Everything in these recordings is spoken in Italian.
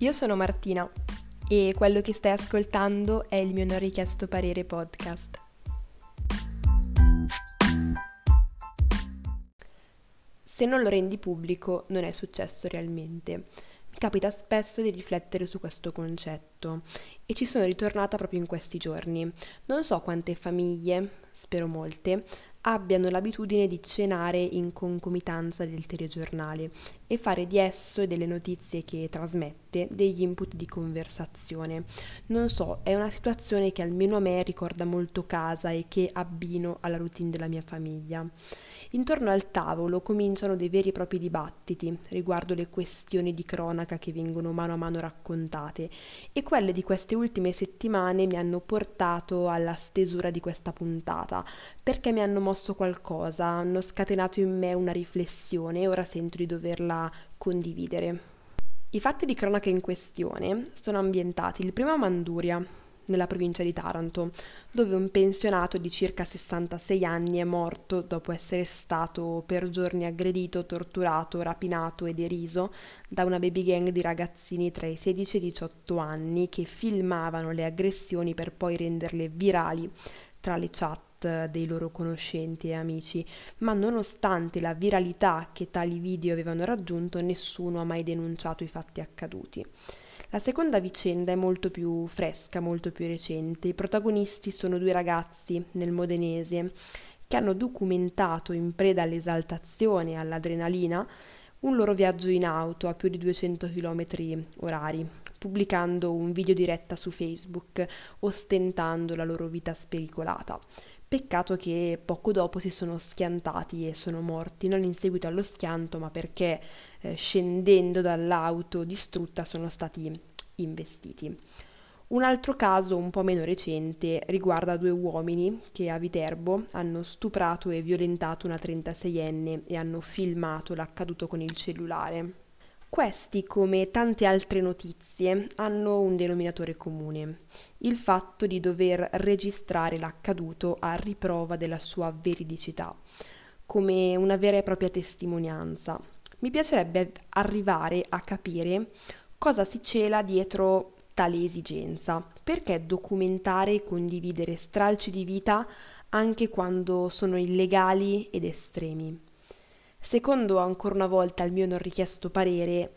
Io sono Martina e quello che stai ascoltando è il mio non richiesto parere podcast. Se non lo rendi pubblico non è successo realmente. Mi capita spesso di riflettere su questo concetto e ci sono ritornata proprio in questi giorni. Non so quante famiglie, spero molte, abbiano l'abitudine di cenare in concomitanza del telegiornale e fare di esso e delle notizie che trasmette degli input di conversazione. Non so, è una situazione che almeno a me ricorda molto casa e che abbino alla routine della mia famiglia. Intorno al tavolo cominciano dei veri e propri dibattiti riguardo le questioni di cronaca che vengono mano a mano raccontate e quelle di queste ultime settimane mi hanno portato alla stesura di questa puntata perché mi hanno mosso qualcosa, hanno scatenato in me una riflessione e ora sento di doverla condividere. I fatti di cronaca in questione sono ambientati il primo a Manduria, nella provincia di Taranto, dove un pensionato di circa 66 anni è morto dopo essere stato per giorni aggredito, torturato, rapinato e deriso da una baby gang di ragazzini tra i 16 e i 18 anni che filmavano le aggressioni per poi renderle virali tra le chat dei loro conoscenti e amici, ma nonostante la viralità che tali video avevano raggiunto, nessuno ha mai denunciato i fatti accaduti. La seconda vicenda è molto più fresca, molto più recente. I protagonisti sono due ragazzi nel modenese che hanno documentato in preda all'esaltazione e all'adrenalina un loro viaggio in auto a più di 200 km orari, pubblicando un video diretta su Facebook ostentando la loro vita spericolata. Peccato che poco dopo si sono schiantati e sono morti, non in seguito allo schianto, ma perché eh, scendendo dall'auto distrutta sono stati investiti. Un altro caso un po' meno recente riguarda due uomini che a Viterbo hanno stuprato e violentato una 36enne e hanno filmato l'accaduto con il cellulare. Questi, come tante altre notizie, hanno un denominatore comune, il fatto di dover registrare l'accaduto a riprova della sua veridicità, come una vera e propria testimonianza. Mi piacerebbe arrivare a capire cosa si cela dietro tale esigenza, perché documentare e condividere stralci di vita anche quando sono illegali ed estremi. Secondo ancora una volta il mio non richiesto parere,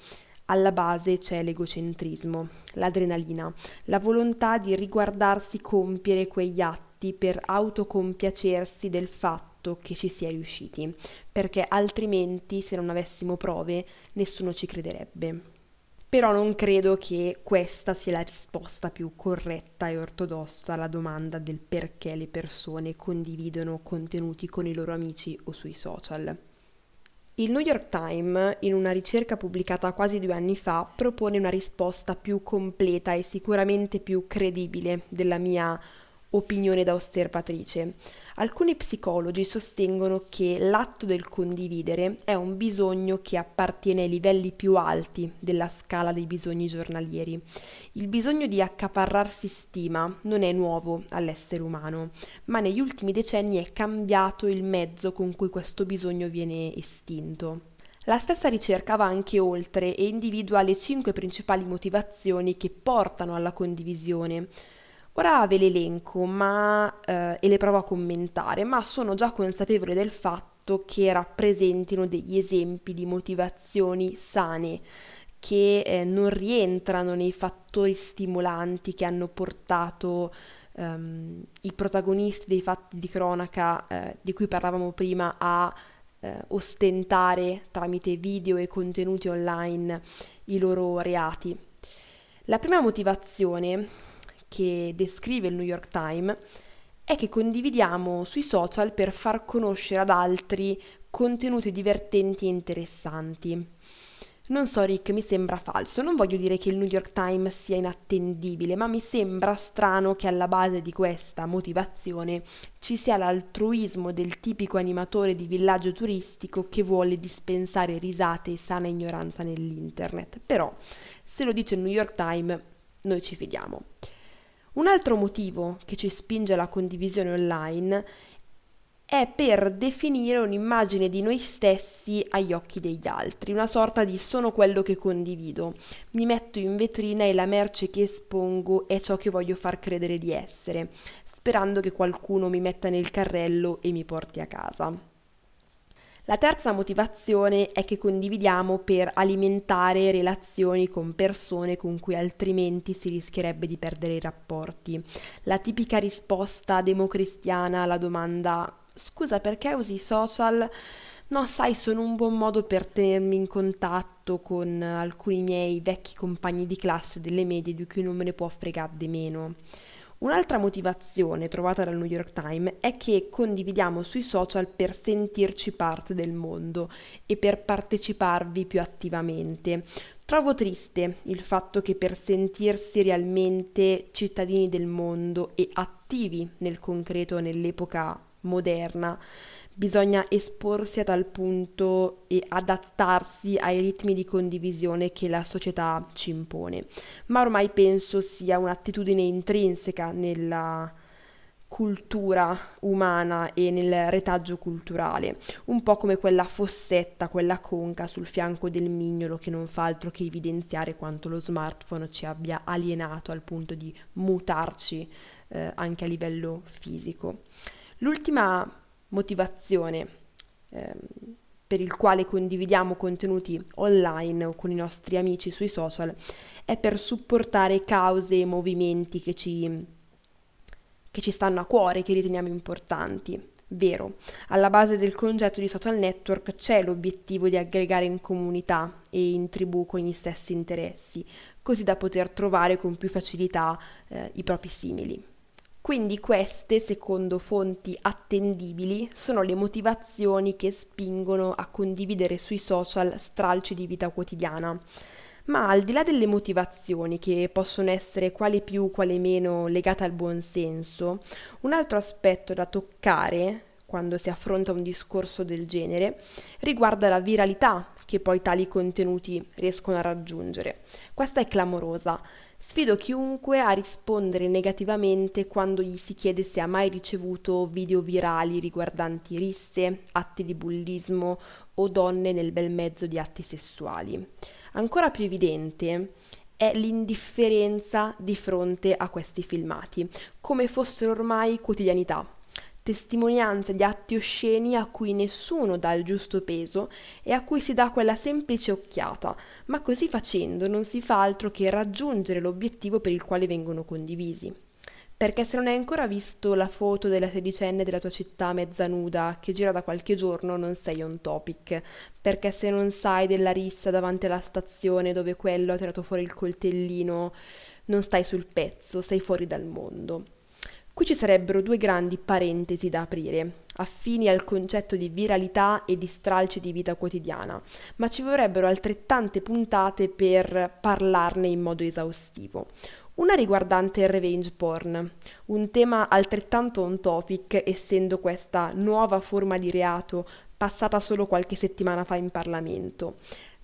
alla base c'è l'egocentrismo, l'adrenalina, la volontà di riguardarsi compiere quegli atti per autocompiacersi del fatto che ci si è riusciti, perché altrimenti se non avessimo prove nessuno ci crederebbe. Però non credo che questa sia la risposta più corretta e ortodossa alla domanda del perché le persone condividono contenuti con i loro amici o sui social. Il New York Times, in una ricerca pubblicata quasi due anni fa, propone una risposta più completa e sicuramente più credibile della mia opinione da osservatrice. Alcuni psicologi sostengono che l'atto del condividere è un bisogno che appartiene ai livelli più alti della scala dei bisogni giornalieri. Il bisogno di accaparrarsi stima non è nuovo all'essere umano, ma negli ultimi decenni è cambiato il mezzo con cui questo bisogno viene estinto. La stessa ricerca va anche oltre e individua le cinque principali motivazioni che portano alla condivisione Ora ve le elenco ma, eh, e le provo a commentare, ma sono già consapevole del fatto che rappresentino degli esempi di motivazioni sane che eh, non rientrano nei fattori stimolanti che hanno portato ehm, i protagonisti dei fatti di cronaca eh, di cui parlavamo prima a eh, ostentare tramite video e contenuti online i loro reati. La prima motivazione che descrive il New York Times è che condividiamo sui social per far conoscere ad altri contenuti divertenti e interessanti. Non so Rick, mi sembra falso, non voglio dire che il New York Times sia inattendibile, ma mi sembra strano che alla base di questa motivazione ci sia l'altruismo del tipico animatore di villaggio turistico che vuole dispensare risate e sana ignoranza nell'internet. Però, se lo dice il New York Times, noi ci fidiamo. Un altro motivo che ci spinge alla condivisione online è per definire un'immagine di noi stessi agli occhi degli altri, una sorta di sono quello che condivido, mi metto in vetrina e la merce che espongo è ciò che voglio far credere di essere, sperando che qualcuno mi metta nel carrello e mi porti a casa. La terza motivazione è che condividiamo per alimentare relazioni con persone con cui altrimenti si rischierebbe di perdere i rapporti. La tipica risposta democristiana alla domanda scusa perché usi i social? No, sai, sono un buon modo per tenermi in contatto con alcuni miei vecchi compagni di classe delle medie di cui non me ne può fregare di meno. Un'altra motivazione trovata dal New York Times è che condividiamo sui social per sentirci parte del mondo e per parteciparvi più attivamente. Trovo triste il fatto che per sentirsi realmente cittadini del mondo e attivi nel concreto nell'epoca moderna, bisogna esporsi a tal punto e adattarsi ai ritmi di condivisione che la società ci impone. Ma ormai penso sia un'attitudine intrinseca nella cultura umana e nel retaggio culturale, un po' come quella fossetta, quella conca sul fianco del mignolo che non fa altro che evidenziare quanto lo smartphone ci abbia alienato al punto di mutarci eh, anche a livello fisico. L'ultima motivazione ehm, per il quale condividiamo contenuti online o con i nostri amici sui social è per supportare cause e movimenti che ci, che ci stanno a cuore, che riteniamo importanti. Vero, alla base del concetto di social network c'è l'obiettivo di aggregare in comunità e in tribù con gli stessi interessi, così da poter trovare con più facilità eh, i propri simili. Quindi queste, secondo fonti attendibili, sono le motivazioni che spingono a condividere sui social stralci di vita quotidiana. Ma al di là delle motivazioni, che possono essere quale più, quale meno legate al buon senso, un altro aspetto da toccare quando si affronta un discorso del genere riguarda la viralità che poi tali contenuti riescono a raggiungere. Questa è clamorosa Sfido chiunque a rispondere negativamente quando gli si chiede se ha mai ricevuto video virali riguardanti risse, atti di bullismo o donne nel bel mezzo di atti sessuali. Ancora più evidente è l'indifferenza di fronte a questi filmati, come fossero ormai quotidianità testimonianze di atti osceni a cui nessuno dà il giusto peso e a cui si dà quella semplice occhiata, ma così facendo non si fa altro che raggiungere l'obiettivo per il quale vengono condivisi. Perché se non hai ancora visto la foto della sedicenne della tua città mezza nuda che gira da qualche giorno non sei on topic. Perché se non sai della rissa davanti alla stazione dove quello ha tirato fuori il coltellino non stai sul pezzo, sei fuori dal mondo. Qui ci sarebbero due grandi parentesi da aprire, affini al concetto di viralità e di stralci di vita quotidiana, ma ci vorrebbero altrettante puntate per parlarne in modo esaustivo. Una riguardante il revenge porn, un tema altrettanto on topic essendo questa nuova forma di reato passata solo qualche settimana fa in Parlamento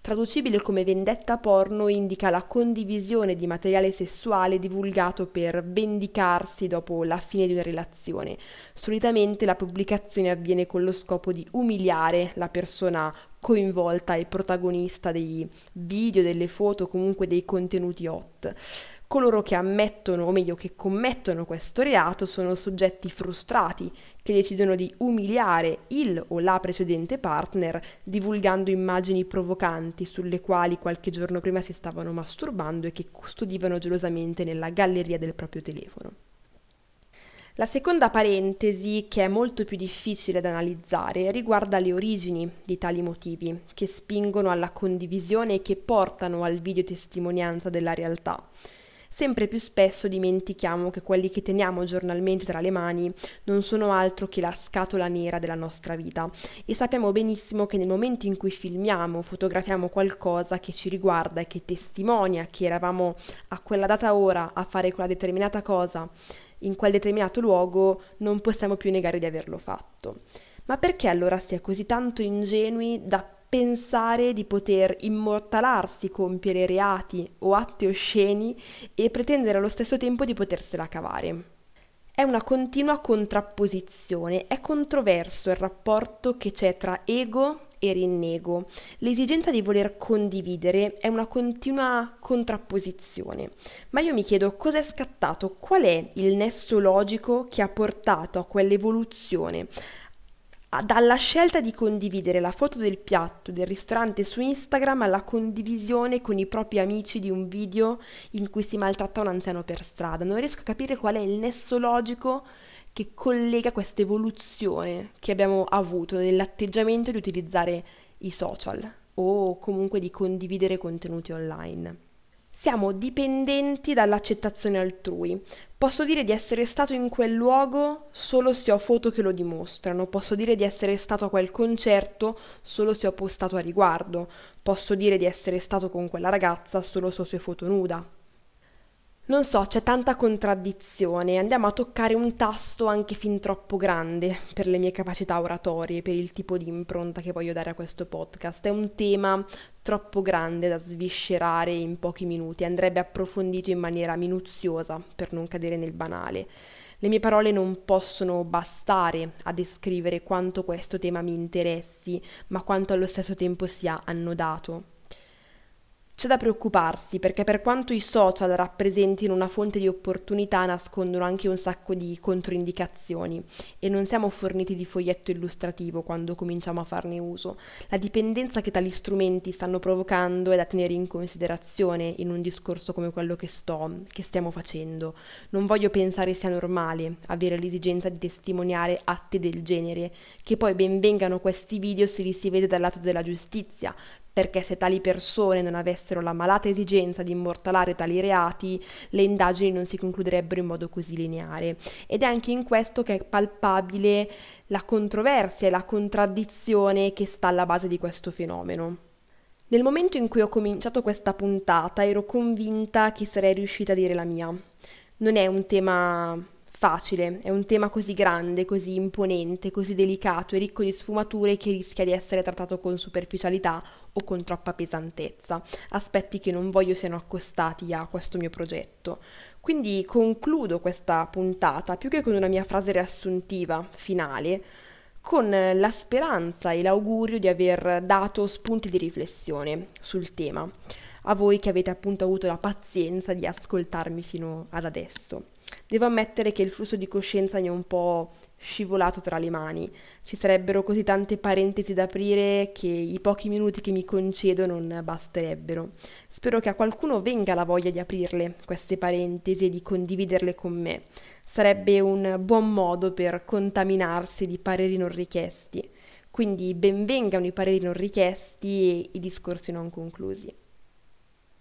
traducibile come vendetta porno, indica la condivisione di materiale sessuale divulgato per vendicarsi dopo la fine di una relazione. Solitamente la pubblicazione avviene con lo scopo di umiliare la persona coinvolta e protagonista dei video, delle foto, comunque dei contenuti hot. Coloro che ammettono, o meglio che commettono questo reato, sono soggetti frustrati che decidono di umiliare il o la precedente partner divulgando immagini provocanti sulle quali qualche giorno prima si stavano masturbando e che custodivano gelosamente nella galleria del proprio telefono. La seconda parentesi, che è molto più difficile da analizzare, riguarda le origini di tali motivi, che spingono alla condivisione e che portano al videotestimonianza della realtà sempre più spesso dimentichiamo che quelli che teniamo giornalmente tra le mani non sono altro che la scatola nera della nostra vita e sappiamo benissimo che nel momento in cui filmiamo, fotografiamo qualcosa che ci riguarda e che testimonia che eravamo a quella data ora a fare quella determinata cosa in quel determinato luogo, non possiamo più negare di averlo fatto. Ma perché allora si è così tanto ingenui da pensare di poter immortalarsi, compiere reati o atti osceni e pretendere allo stesso tempo di potersela cavare. è una continua contrapposizione, è controverso il rapporto che c'è tra ego e rinnego. L'esigenza di voler condividere è una continua contrapposizione. Ma io mi chiedo cosa è scattato, qual è il nesso logico che ha portato a quell'evoluzione? Dalla scelta di condividere la foto del piatto del ristorante su Instagram alla condivisione con i propri amici di un video in cui si maltratta un anziano per strada. Non riesco a capire qual è il nesso logico che collega questa evoluzione che abbiamo avuto nell'atteggiamento di utilizzare i social o comunque di condividere contenuti online. Siamo dipendenti dall'accettazione altrui. Posso dire di essere stato in quel luogo solo se ho foto che lo dimostrano, posso dire di essere stato a quel concerto solo se ho postato a riguardo, posso dire di essere stato con quella ragazza solo se ho sue foto nuda. Non so, c'è tanta contraddizione, andiamo a toccare un tasto anche fin troppo grande per le mie capacità oratorie, per il tipo di impronta che voglio dare a questo podcast. È un tema troppo grande da sviscerare in pochi minuti, andrebbe approfondito in maniera minuziosa per non cadere nel banale. Le mie parole non possono bastare a descrivere quanto questo tema mi interessi, ma quanto allo stesso tempo sia annodato c'è da preoccuparsi perché per quanto i social rappresentino una fonte di opportunità nascondono anche un sacco di controindicazioni e non siamo forniti di foglietto illustrativo quando cominciamo a farne uso. La dipendenza che tali strumenti stanno provocando è da tenere in considerazione in un discorso come quello che sto, che stiamo facendo. Non voglio pensare sia normale avere l'esigenza di testimoniare atti del genere, che poi benvengano questi video se li si vede dal lato della giustizia, perché se tali persone non avessero la malata esigenza di immortalare tali reati, le indagini non si concluderebbero in modo così lineare. Ed è anche in questo che è palpabile la controversia e la contraddizione che sta alla base di questo fenomeno. Nel momento in cui ho cominciato questa puntata ero convinta che sarei riuscita a dire la mia. Non è un tema facile, è un tema così grande, così imponente, così delicato e ricco di sfumature che rischia di essere trattato con superficialità o con troppa pesantezza, aspetti che non voglio siano accostati a questo mio progetto. Quindi concludo questa puntata più che con una mia frase riassuntiva finale, con la speranza e l'augurio di aver dato spunti di riflessione sul tema, a voi che avete appunto avuto la pazienza di ascoltarmi fino ad adesso. Devo ammettere che il flusso di coscienza mi è un po' scivolato tra le mani. Ci sarebbero così tante parentesi da aprire che i pochi minuti che mi concedo non basterebbero. Spero che a qualcuno venga la voglia di aprirle, queste parentesi, e di condividerle con me. Sarebbe un buon modo per contaminarsi di pareri non richiesti. Quindi benvengano i pareri non richiesti e i discorsi non conclusi.